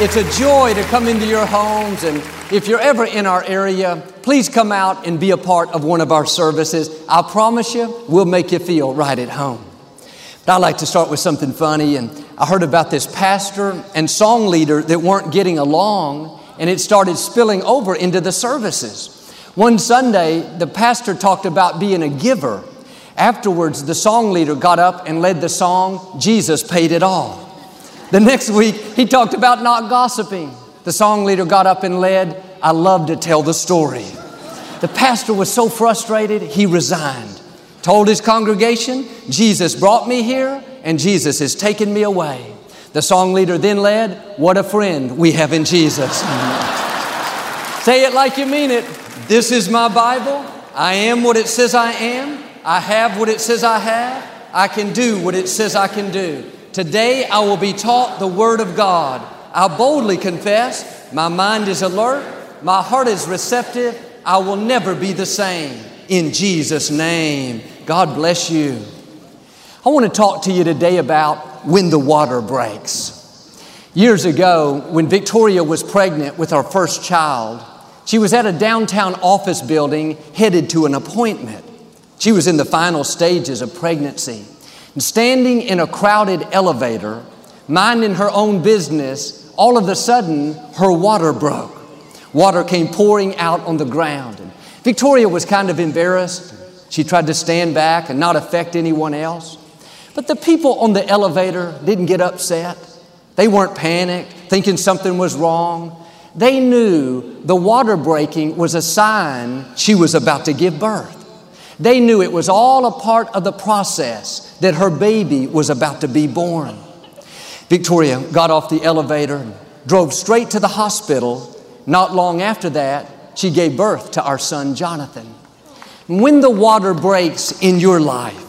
It's a joy to come into your homes. And if you're ever in our area, please come out and be a part of one of our services. I promise you, we'll make you feel right at home. But I like to start with something funny. And I heard about this pastor and song leader that weren't getting along, and it started spilling over into the services. One Sunday, the pastor talked about being a giver. Afterwards, the song leader got up and led the song, Jesus Paid It All. The next week, he talked about not gossiping. The song leader got up and led, I love to tell the story. The pastor was so frustrated, he resigned. Told his congregation, Jesus brought me here and Jesus has taken me away. The song leader then led, What a friend we have in Jesus. Say it like you mean it. This is my Bible. I am what it says I am. I have what it says I have. I can do what it says I can do. Today I will be taught the Word of God. I boldly confess, my mind is alert, my heart is receptive, I will never be the same. In Jesus' name, God bless you. I want to talk to you today about when the water breaks. Years ago, when Victoria was pregnant with our first child, she was at a downtown office building headed to an appointment. She was in the final stages of pregnancy. And standing in a crowded elevator, minding her own business, all of a sudden her water broke. Water came pouring out on the ground. And Victoria was kind of embarrassed. She tried to stand back and not affect anyone else. But the people on the elevator didn't get upset. They weren't panicked, thinking something was wrong. They knew the water breaking was a sign she was about to give birth. They knew it was all a part of the process that her baby was about to be born. Victoria got off the elevator and drove straight to the hospital. Not long after that, she gave birth to our son Jonathan. When the water breaks in your life,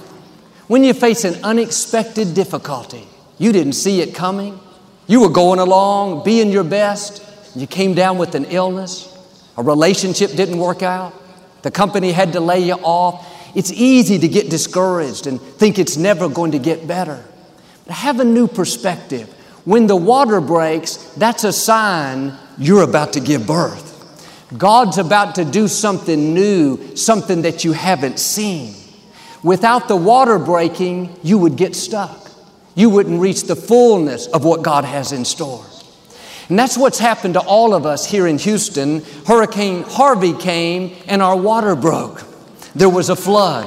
when you face an unexpected difficulty, you didn't see it coming, you were going along, being your best, you came down with an illness, a relationship didn't work out, the company had to lay you off. It's easy to get discouraged and think it's never going to get better. But have a new perspective. When the water breaks, that's a sign you're about to give birth. God's about to do something new, something that you haven't seen. Without the water breaking, you would get stuck. You wouldn't reach the fullness of what God has in store. And that's what's happened to all of us here in Houston. Hurricane Harvey came and our water broke. There was a flood.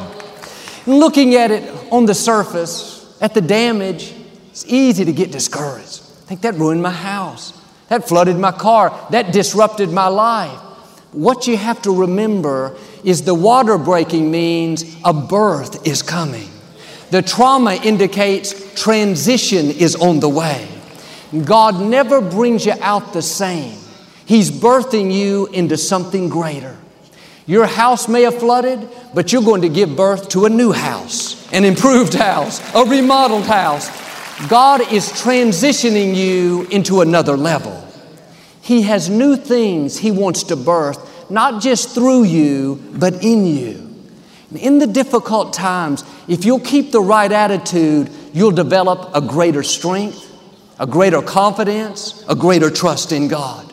And looking at it on the surface, at the damage, it's easy to get discouraged. I think that ruined my house. That flooded my car. That disrupted my life. What you have to remember is the water breaking means a birth is coming. The trauma indicates transition is on the way. God never brings you out the same. He's birthing you into something greater. Your house may have flooded, but you're going to give birth to a new house, an improved house, a remodeled house. God is transitioning you into another level. He has new things He wants to birth, not just through you, but in you. In the difficult times, if you'll keep the right attitude, you'll develop a greater strength, a greater confidence, a greater trust in God.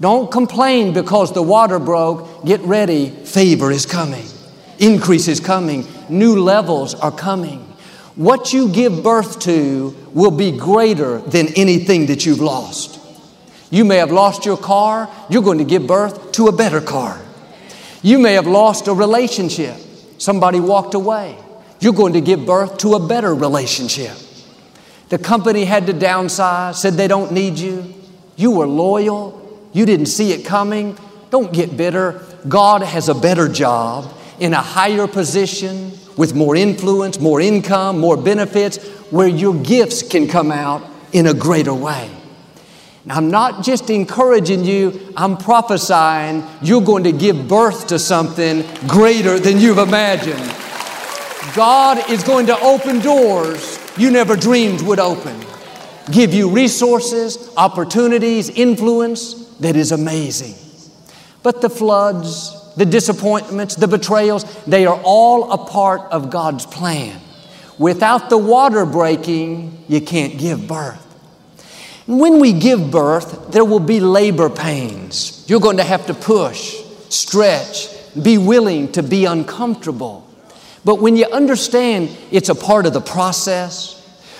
Don't complain because the water broke. Get ready. Favor is coming. Increase is coming. New levels are coming. What you give birth to will be greater than anything that you've lost. You may have lost your car. You're going to give birth to a better car. You may have lost a relationship. Somebody walked away. You're going to give birth to a better relationship. The company had to downsize, said they don't need you. You were loyal. You didn't see it coming. Don't get bitter. God has a better job in a higher position with more influence, more income, more benefits, where your gifts can come out in a greater way. Now, I'm not just encouraging you, I'm prophesying you're going to give birth to something greater than you've imagined. God is going to open doors you never dreamed would open, give you resources, opportunities, influence that is amazing. But the floods, the disappointments, the betrayals, they are all a part of God's plan. Without the water breaking, you can't give birth. When we give birth, there will be labor pains. You're going to have to push, stretch, be willing to be uncomfortable. But when you understand it's a part of the process,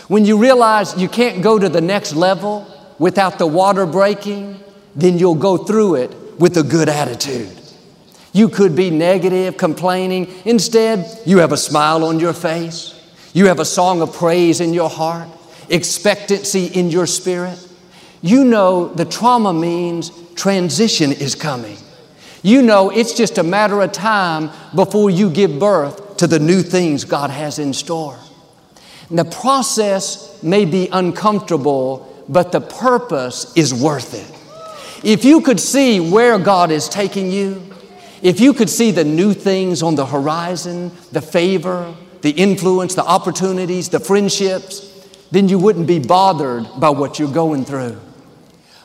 when you realize you can't go to the next level without the water breaking, then you'll go through it with a good attitude. You could be negative, complaining. Instead, you have a smile on your face. You have a song of praise in your heart, expectancy in your spirit. You know the trauma means transition is coming. You know it's just a matter of time before you give birth to the new things God has in store. And the process may be uncomfortable, but the purpose is worth it. If you could see where God is taking you, if you could see the new things on the horizon, the favor, the influence, the opportunities, the friendships, then you wouldn't be bothered by what you're going through.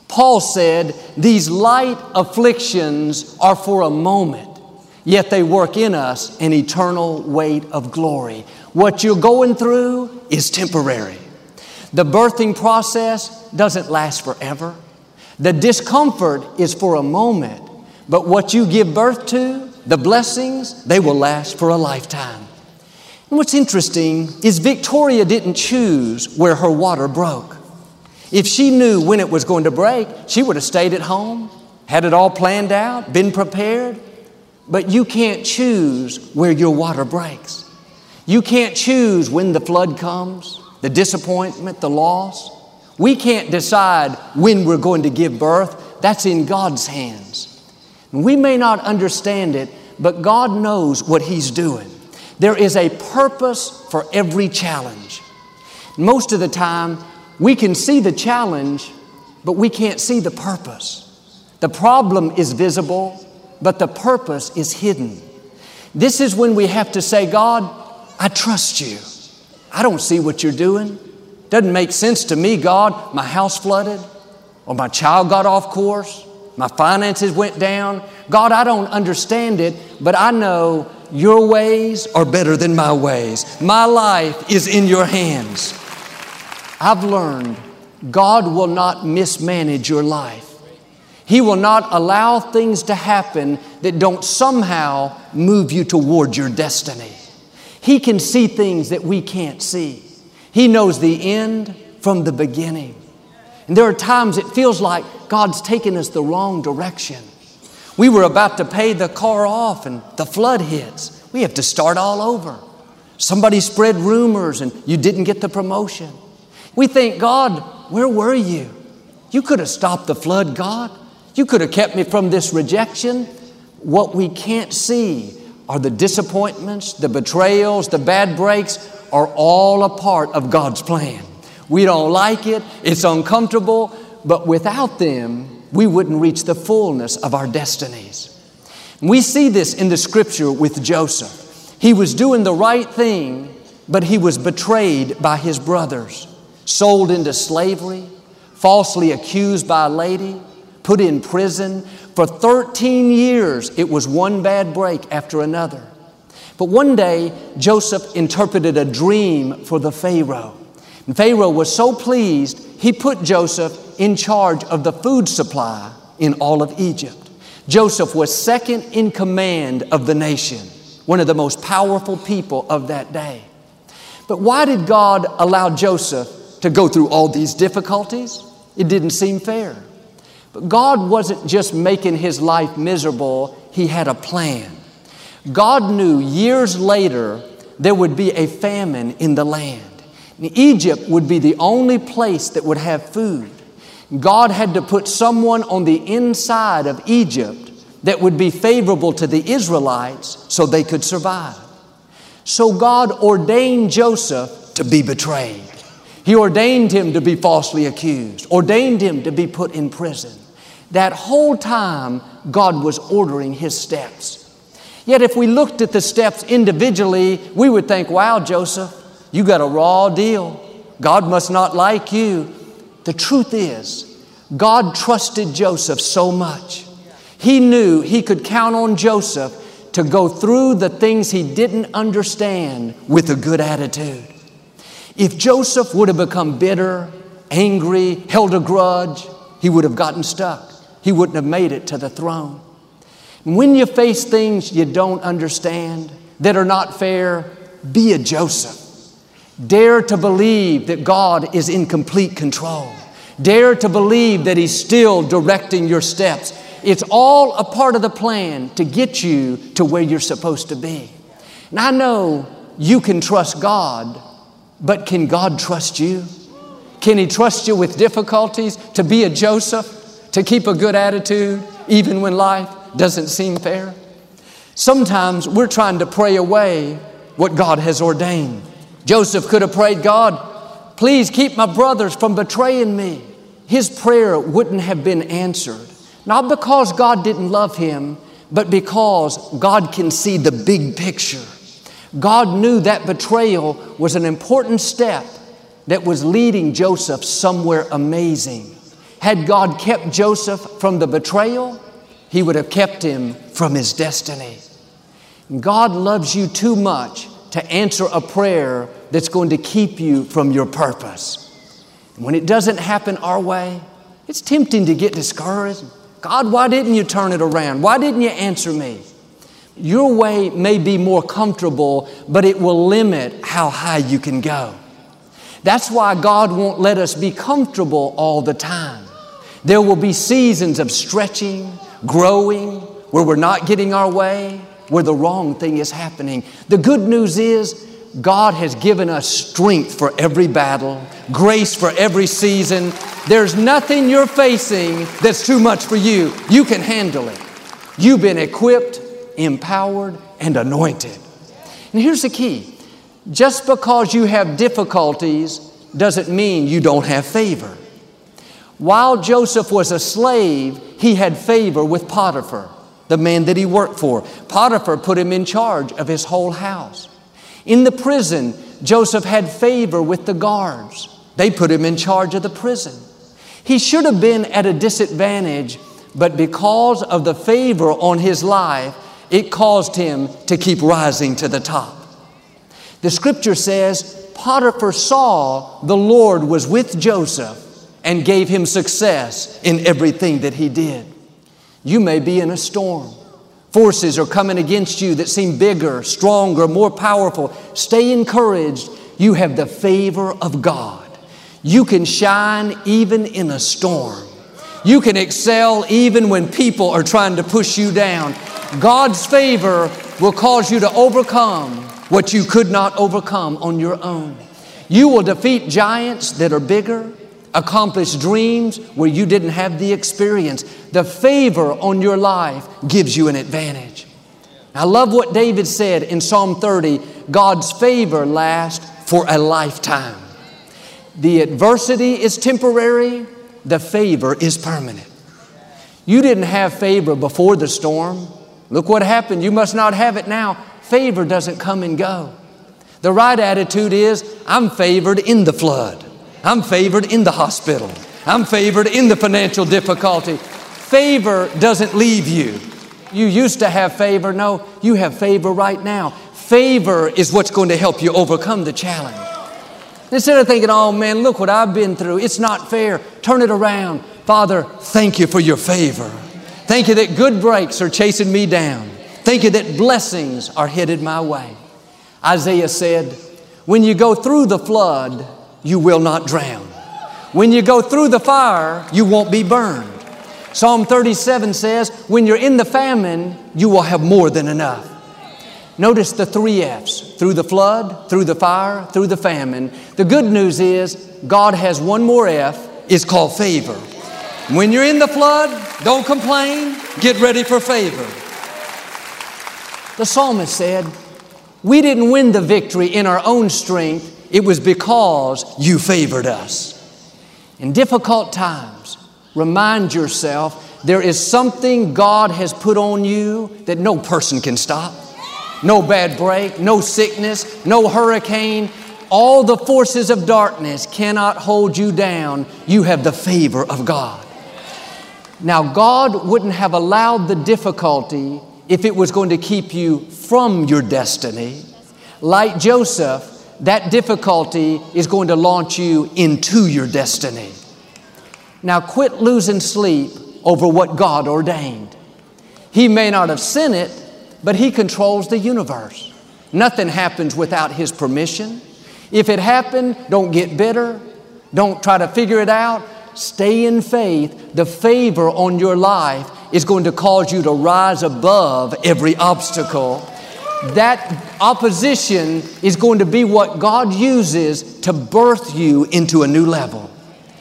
Paul said, These light afflictions are for a moment, yet they work in us an eternal weight of glory. What you're going through is temporary. The birthing process doesn't last forever. The discomfort is for a moment, but what you give birth to, the blessings, they will last for a lifetime. And what's interesting is Victoria didn't choose where her water broke. If she knew when it was going to break, she would have stayed at home, had it all planned out, been prepared. But you can't choose where your water breaks. You can't choose when the flood comes, the disappointment, the loss. We can't decide when we're going to give birth. That's in God's hands. We may not understand it, but God knows what He's doing. There is a purpose for every challenge. Most of the time, we can see the challenge, but we can't see the purpose. The problem is visible, but the purpose is hidden. This is when we have to say, God, I trust you. I don't see what you're doing. Doesn't make sense to me, God. My house flooded, or my child got off course, my finances went down. God, I don't understand it, but I know your ways are better than my ways. My life is in your hands. I've learned God will not mismanage your life. He will not allow things to happen that don't somehow move you toward your destiny. He can see things that we can't see. He knows the end from the beginning. And there are times it feels like God's taking us the wrong direction. We were about to pay the car off and the flood hits. We have to start all over. Somebody spread rumors and you didn't get the promotion. We think, God, where were you? You could have stopped the flood, God. You could have kept me from this rejection. What we can't see are the disappointments, the betrayals, the bad breaks are all a part of God's plan. We don't like it, it's uncomfortable, but without them, we wouldn't reach the fullness of our destinies. We see this in the scripture with Joseph. He was doing the right thing, but he was betrayed by his brothers, sold into slavery, falsely accused by a lady, put in prison. For 13 years, it was one bad break after another. But one day, Joseph interpreted a dream for the Pharaoh. And Pharaoh was so pleased, he put Joseph in charge of the food supply in all of Egypt. Joseph was second in command of the nation, one of the most powerful people of that day. But why did God allow Joseph to go through all these difficulties? It didn't seem fair. God wasn't just making his life miserable, He had a plan. God knew years later there would be a famine in the land. Egypt would be the only place that would have food. God had to put someone on the inside of Egypt that would be favorable to the Israelites so they could survive. So God ordained Joseph to be betrayed. He ordained him to be falsely accused, ordained him to be put in prison. That whole time, God was ordering his steps. Yet, if we looked at the steps individually, we would think, wow, Joseph, you got a raw deal. God must not like you. The truth is, God trusted Joseph so much. He knew he could count on Joseph to go through the things he didn't understand with a good attitude. If Joseph would have become bitter, angry, held a grudge, he would have gotten stuck. He wouldn't have made it to the throne. when you face things you don't understand, that are not fair, be a Joseph. Dare to believe that God is in complete control. Dare to believe that He's still directing your steps. It's all a part of the plan to get you to where you're supposed to be. And I know you can trust God, but can God trust you? Can He trust you with difficulties to be a Joseph, to keep a good attitude, even when life doesn't seem fair? Sometimes we're trying to pray away what God has ordained. Joseph could have prayed, God, please keep my brothers from betraying me. His prayer wouldn't have been answered. Not because God didn't love him, but because God can see the big picture. God knew that betrayal was an important step that was leading Joseph somewhere amazing. Had God kept Joseph from the betrayal, he would have kept him from his destiny. God loves you too much to answer a prayer that's going to keep you from your purpose. When it doesn't happen our way, it's tempting to get discouraged. God, why didn't you turn it around? Why didn't you answer me? Your way may be more comfortable, but it will limit how high you can go. That's why God won't let us be comfortable all the time. There will be seasons of stretching, growing, where we're not getting our way, where the wrong thing is happening. The good news is God has given us strength for every battle, grace for every season. There's nothing you're facing that's too much for you. You can handle it. You've been equipped, empowered, and anointed. And here's the key just because you have difficulties doesn't mean you don't have favor. While Joseph was a slave, he had favor with Potiphar, the man that he worked for. Potiphar put him in charge of his whole house. In the prison, Joseph had favor with the guards. They put him in charge of the prison. He should have been at a disadvantage, but because of the favor on his life, it caused him to keep rising to the top. The scripture says Potiphar saw the Lord was with Joseph and gave him success in everything that he did. You may be in a storm. Forces are coming against you that seem bigger, stronger, more powerful. Stay encouraged. You have the favor of God. You can shine even in a storm. You can excel even when people are trying to push you down. God's favor will cause you to overcome what you could not overcome on your own. You will defeat giants that are bigger, accomplish dreams where you didn't have the experience. The favor on your life gives you an advantage. I love what David said in Psalm 30 God's favor lasts for a lifetime. The adversity is temporary, the favor is permanent. You didn't have favor before the storm. Look what happened. You must not have it now. Favor doesn't come and go. The right attitude is I'm favored in the flood. I'm favored in the hospital. I'm favored in the financial difficulty. Favor doesn't leave you. You used to have favor. No, you have favor right now. Favor is what's going to help you overcome the challenge. Instead of thinking, oh man, look what I've been through, it's not fair, turn it around. Father, thank you for your favor. Thank you that good breaks are chasing me down. Thank you that blessings are headed my way. Isaiah said, when you go through the flood, you will not drown. When you go through the fire, you won't be burned. Psalm 37 says, when you're in the famine, you will have more than enough. Notice the three F's through the flood, through the fire, through the famine. The good news is God has one more F, it's called favor. When you're in the flood, don't complain, get ready for favor. The psalmist said, We didn't win the victory in our own strength, it was because you favored us. In difficult times, remind yourself there is something God has put on you that no person can stop. No bad break, no sickness, no hurricane. All the forces of darkness cannot hold you down. You have the favor of God. Now, God wouldn't have allowed the difficulty if it was going to keep you from your destiny. Like Joseph, that difficulty is going to launch you into your destiny. Now, quit losing sleep over what God ordained. He may not have sent it, but He controls the universe. Nothing happens without His permission. If it happened, don't get bitter. Don't try to figure it out. Stay in faith. The favor on your life is going to cause you to rise above every obstacle. That opposition is going to be what God uses to birth you into a new level.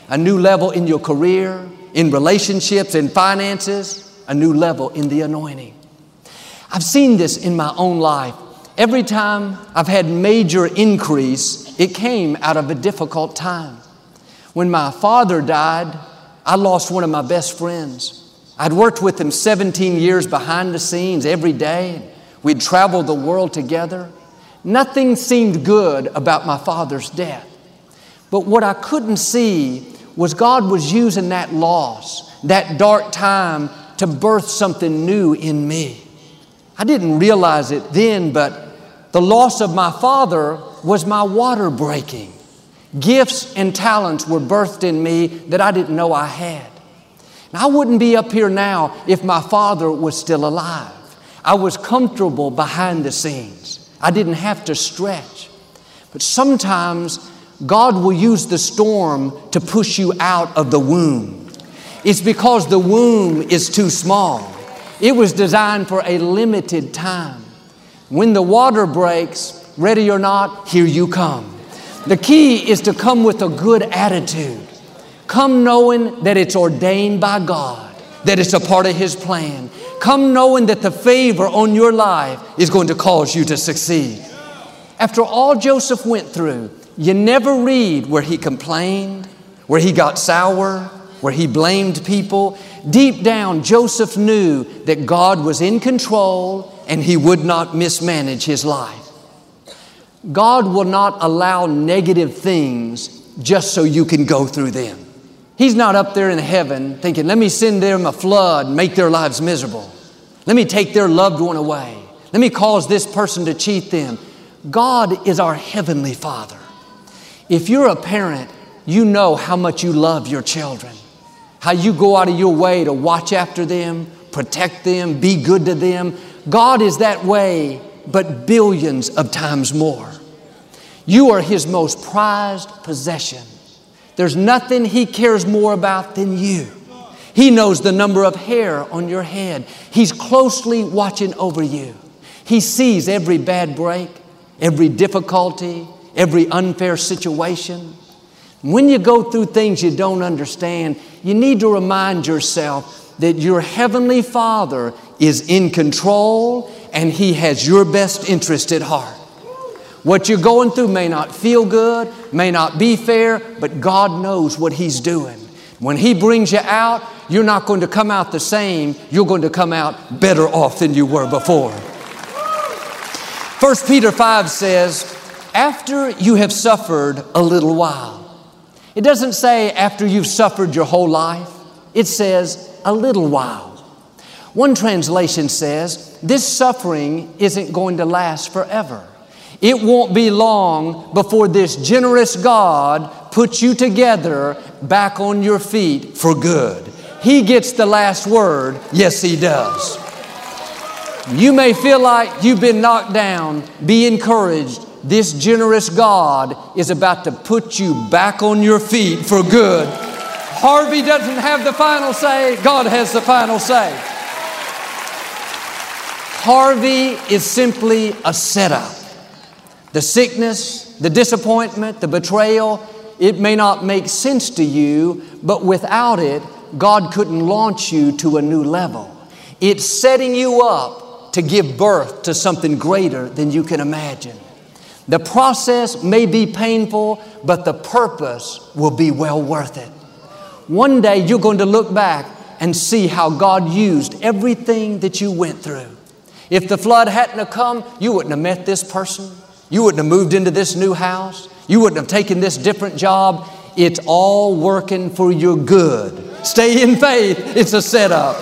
A new level in your career, in relationships, in finances, a new level in the anointing. I've seen this in my own life. Every time I've had major increase, it came out of a difficult time. When my father died, I lost one of my best friends. I'd worked with him 17 years behind the scenes every day. We'd traveled the world together. Nothing seemed good about my father's death. But what I couldn't see was God was using that loss, that dark time, to birth something new in me. I didn't realize it then, but the loss of my father was my water breaking. Gifts and talents were birthed in me that I didn't know I had. And I wouldn't be up here now if my father was still alive. I was comfortable behind the scenes. I didn't have to stretch. But sometimes God will use the storm to push you out of the womb. It's because the womb is too small. It was designed for a limited time. When the water breaks, ready or not, here you come. The key is to come with a good attitude. Come knowing that it's ordained by God, that it's a part of His plan. Come knowing that the favor on your life is going to cause you to succeed. After all Joseph went through, you never read where he complained, where he got sour, where he blamed people. Deep down, Joseph knew that God was in control and he would not mismanage his life. God will not allow negative things just so you can go through them. He's not up there in heaven thinking, let me send them a flood and make their lives miserable. Let me take their loved one away. Let me cause this person to cheat them. God is our heavenly Father. If you're a parent, you know how much you love your children, how you go out of your way to watch after them, protect them, be good to them. God is that way, but billions of times more. You are His most prized possession. There's nothing He cares more about than you. He knows the number of hair on your head. He's closely watching over you. He sees every bad break, every difficulty, every unfair situation. When you go through things you don't understand, you need to remind yourself that your Heavenly Father is in control and He has your best interest at heart. What you're going through may not feel good, may not be fair, but God knows what He's doing. When He brings you out, you're not going to come out the same, you're going to come out better off than you were before. 1 Peter 5 says, after you have suffered a little while. It doesn't say after you've suffered your whole life, it says a little while. One translation says, This suffering isn't going to last forever. It won't be long before this generous God puts you together back on your feet for good. He gets the last word. Yes, He does. You may feel like you've been knocked down. Be encouraged this generous God is about to put you back on your feet for good. Harvey doesn't have the final say, God has the final say. Harvey is simply a setup. The sickness, the disappointment, the betrayal, it may not make sense to you, but without it, God couldn't launch you to a new level. It's setting you up to give birth to something greater than you can imagine. The process may be painful, but the purpose will be well worth it. One day you're going to look back and see how God used everything that you went through. If the flood hadn't have come, you wouldn't have met this person. You wouldn't have moved into this new house. You wouldn't have taken this different job. It's all working for your good. Stay in faith. It's a setup.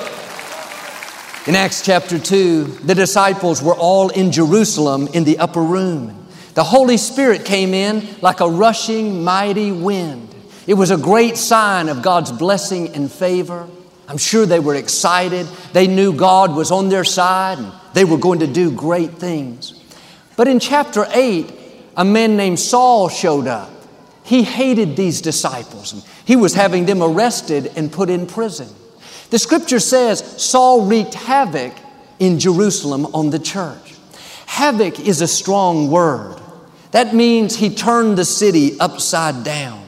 In Acts chapter 2, the disciples were all in Jerusalem in the upper room. The Holy Spirit came in like a rushing mighty wind. It was a great sign of God's blessing and favor. I'm sure they were excited. They knew God was on their side and they were going to do great things. But in chapter 8, a man named Saul showed up. He hated these disciples he was having them arrested and put in prison. The scripture says Saul wreaked havoc in Jerusalem on the church. Havoc is a strong word. That means he turned the city upside down.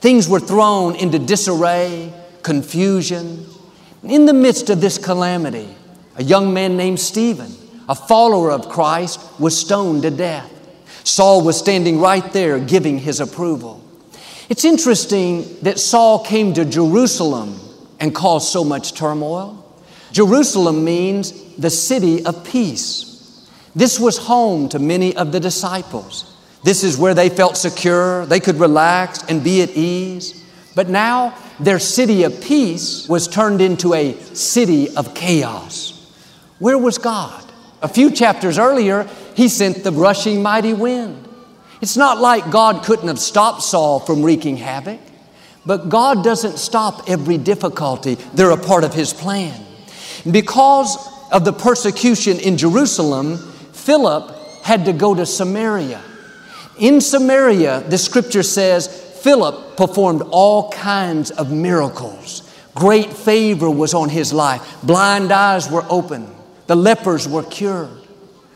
Things were thrown into disarray, confusion. In the midst of this calamity, a young man named Stephen, a follower of Christ, was stoned to death. Saul was standing right there giving his approval. It's interesting that Saul came to Jerusalem and caused so much turmoil. Jerusalem means the city of peace. This was home to many of the disciples. This is where they felt secure, they could relax and be at ease. But now their city of peace was turned into a city of chaos. Where was God? A few chapters earlier, He sent the rushing mighty wind. It's not like God couldn't have stopped Saul from wreaking havoc, but God doesn't stop every difficulty. They're a part of His plan. Because of the persecution in Jerusalem, Philip had to go to Samaria. In Samaria, the scripture says, Philip performed all kinds of miracles. Great favor was on his life. Blind eyes were opened. The lepers were cured.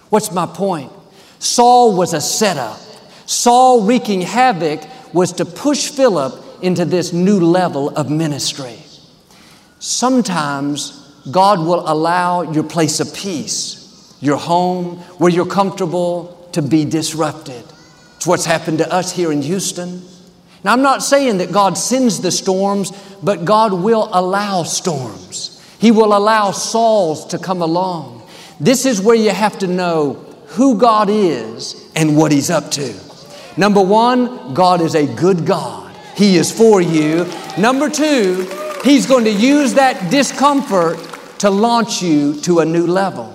What's my point? Saul was a setup. Saul wreaking havoc was to push Philip into this new level of ministry. Sometimes God will allow your place of peace, your home, where you're comfortable, to be disrupted. It's what's happened to us here in Houston. Now, I'm not saying that God sends the storms, but God will allow storms. He will allow Sauls to come along. This is where you have to know who God is and what He's up to. Number one, God is a good God. He is for you. Number two, He's going to use that discomfort to launch you to a new level.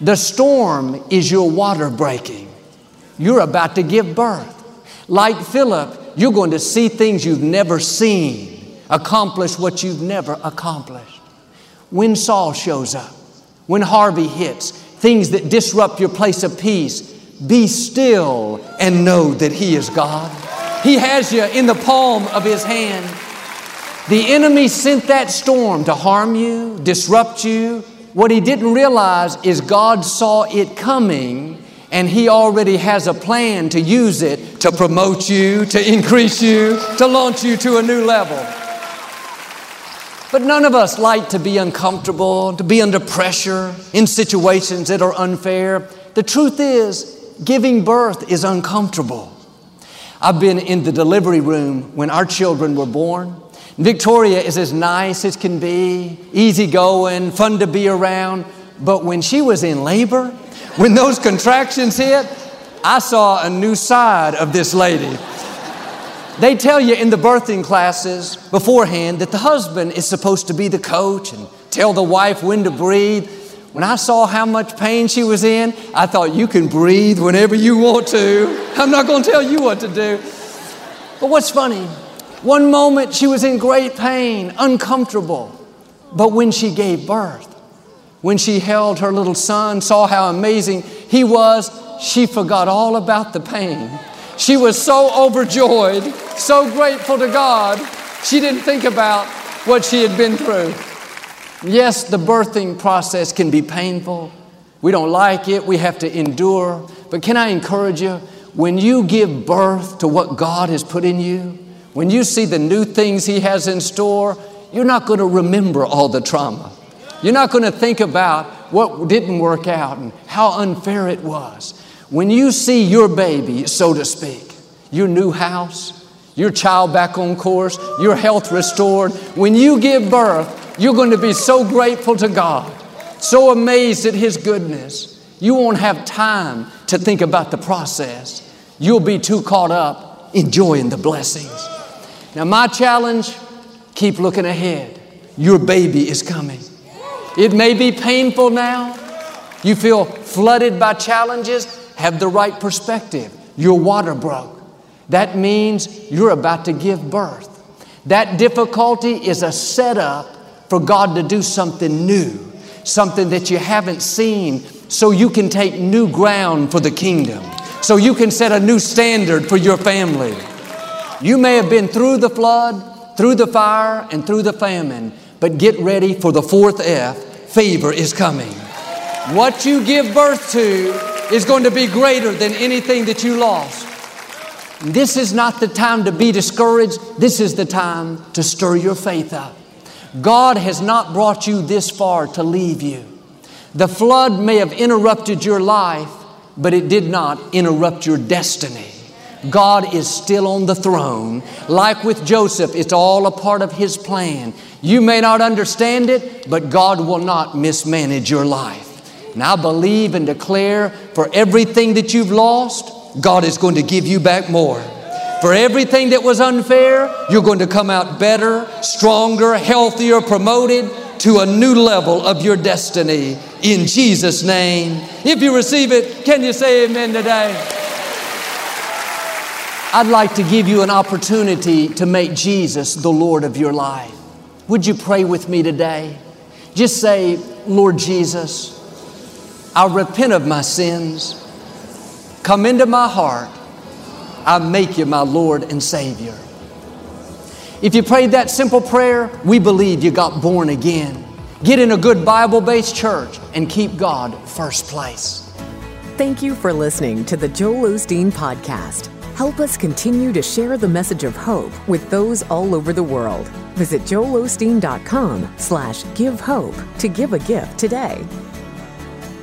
The storm is your water breaking. You're about to give birth. Like Philip, you're going to see things you've never seen, accomplish what you've never accomplished. When Saul shows up, when Harvey hits, things that disrupt your place of peace, be still and know that He is God. He has you in the palm of His hand. The enemy sent that storm to harm you, disrupt you. What he didn't realize is God saw it coming and He already has a plan to use it to promote you, to increase you, to launch you to a new level. But none of us like to be uncomfortable, to be under pressure in situations that are unfair. The truth is, giving birth is uncomfortable. I've been in the delivery room when our children were born. Victoria is as nice as can be, easygoing, fun to be around. But when she was in labor, when those contractions hit, I saw a new side of this lady. They tell you in the birthing classes beforehand that the husband is supposed to be the coach and tell the wife when to breathe. When I saw how much pain she was in, I thought you can breathe whenever you want to. I'm not going to tell you what to do. But what's funny, one moment she was in great pain, uncomfortable. But when she gave birth, when she held her little son, saw how amazing he was, she forgot all about the pain. She was so overjoyed, so grateful to God, she didn't think about what she had been through. Yes, the birthing process can be painful. We don't like it, we have to endure. But can I encourage you? When you give birth to what God has put in you, when you see the new things He has in store, you're not going to remember all the trauma. You're not going to think about what didn't work out and how unfair it was. When you see your baby, so to speak, your new house, your child back on course, your health restored, when you give birth, you're going to be so grateful to God, so amazed at His goodness. You won't have time to think about the process. You'll be too caught up enjoying the blessings. Now, my challenge keep looking ahead. Your baby is coming. It may be painful now. You feel flooded by challenges. Have the right perspective. Your water broke. That means you're about to give birth. That difficulty is a setup for God to do something new, something that you haven't seen, so you can take new ground for the kingdom, so you can set a new standard for your family. You may have been through the flood, through the fire, and through the famine, but get ready for the fourth F favor is coming. What you give birth to is going to be greater than anything that you lost. This is not the time to be discouraged. This is the time to stir your faith up. God has not brought you this far to leave you. The flood may have interrupted your life, but it did not interrupt your destiny. God is still on the throne. Like with Joseph, it's all a part of His plan. You may not understand it, but God will not mismanage your life. And I believe and declare for everything that you've lost, God is going to give you back more. For everything that was unfair, you're going to come out better, stronger, healthier, promoted to a new level of your destiny in Jesus' name. If you receive it, can you say amen today? I'd like to give you an opportunity to make Jesus the Lord of your life. Would you pray with me today? Just say, Lord Jesus, I repent of my sins. Come into my heart. I make you my Lord and Savior. If you prayed that simple prayer, we believe you got born again. Get in a good Bible based church and keep God first place. Thank you for listening to the Joel Osteen Podcast. Help us continue to share the message of hope with those all over the world. Visit joelosteen.com slash give hope to give a gift today.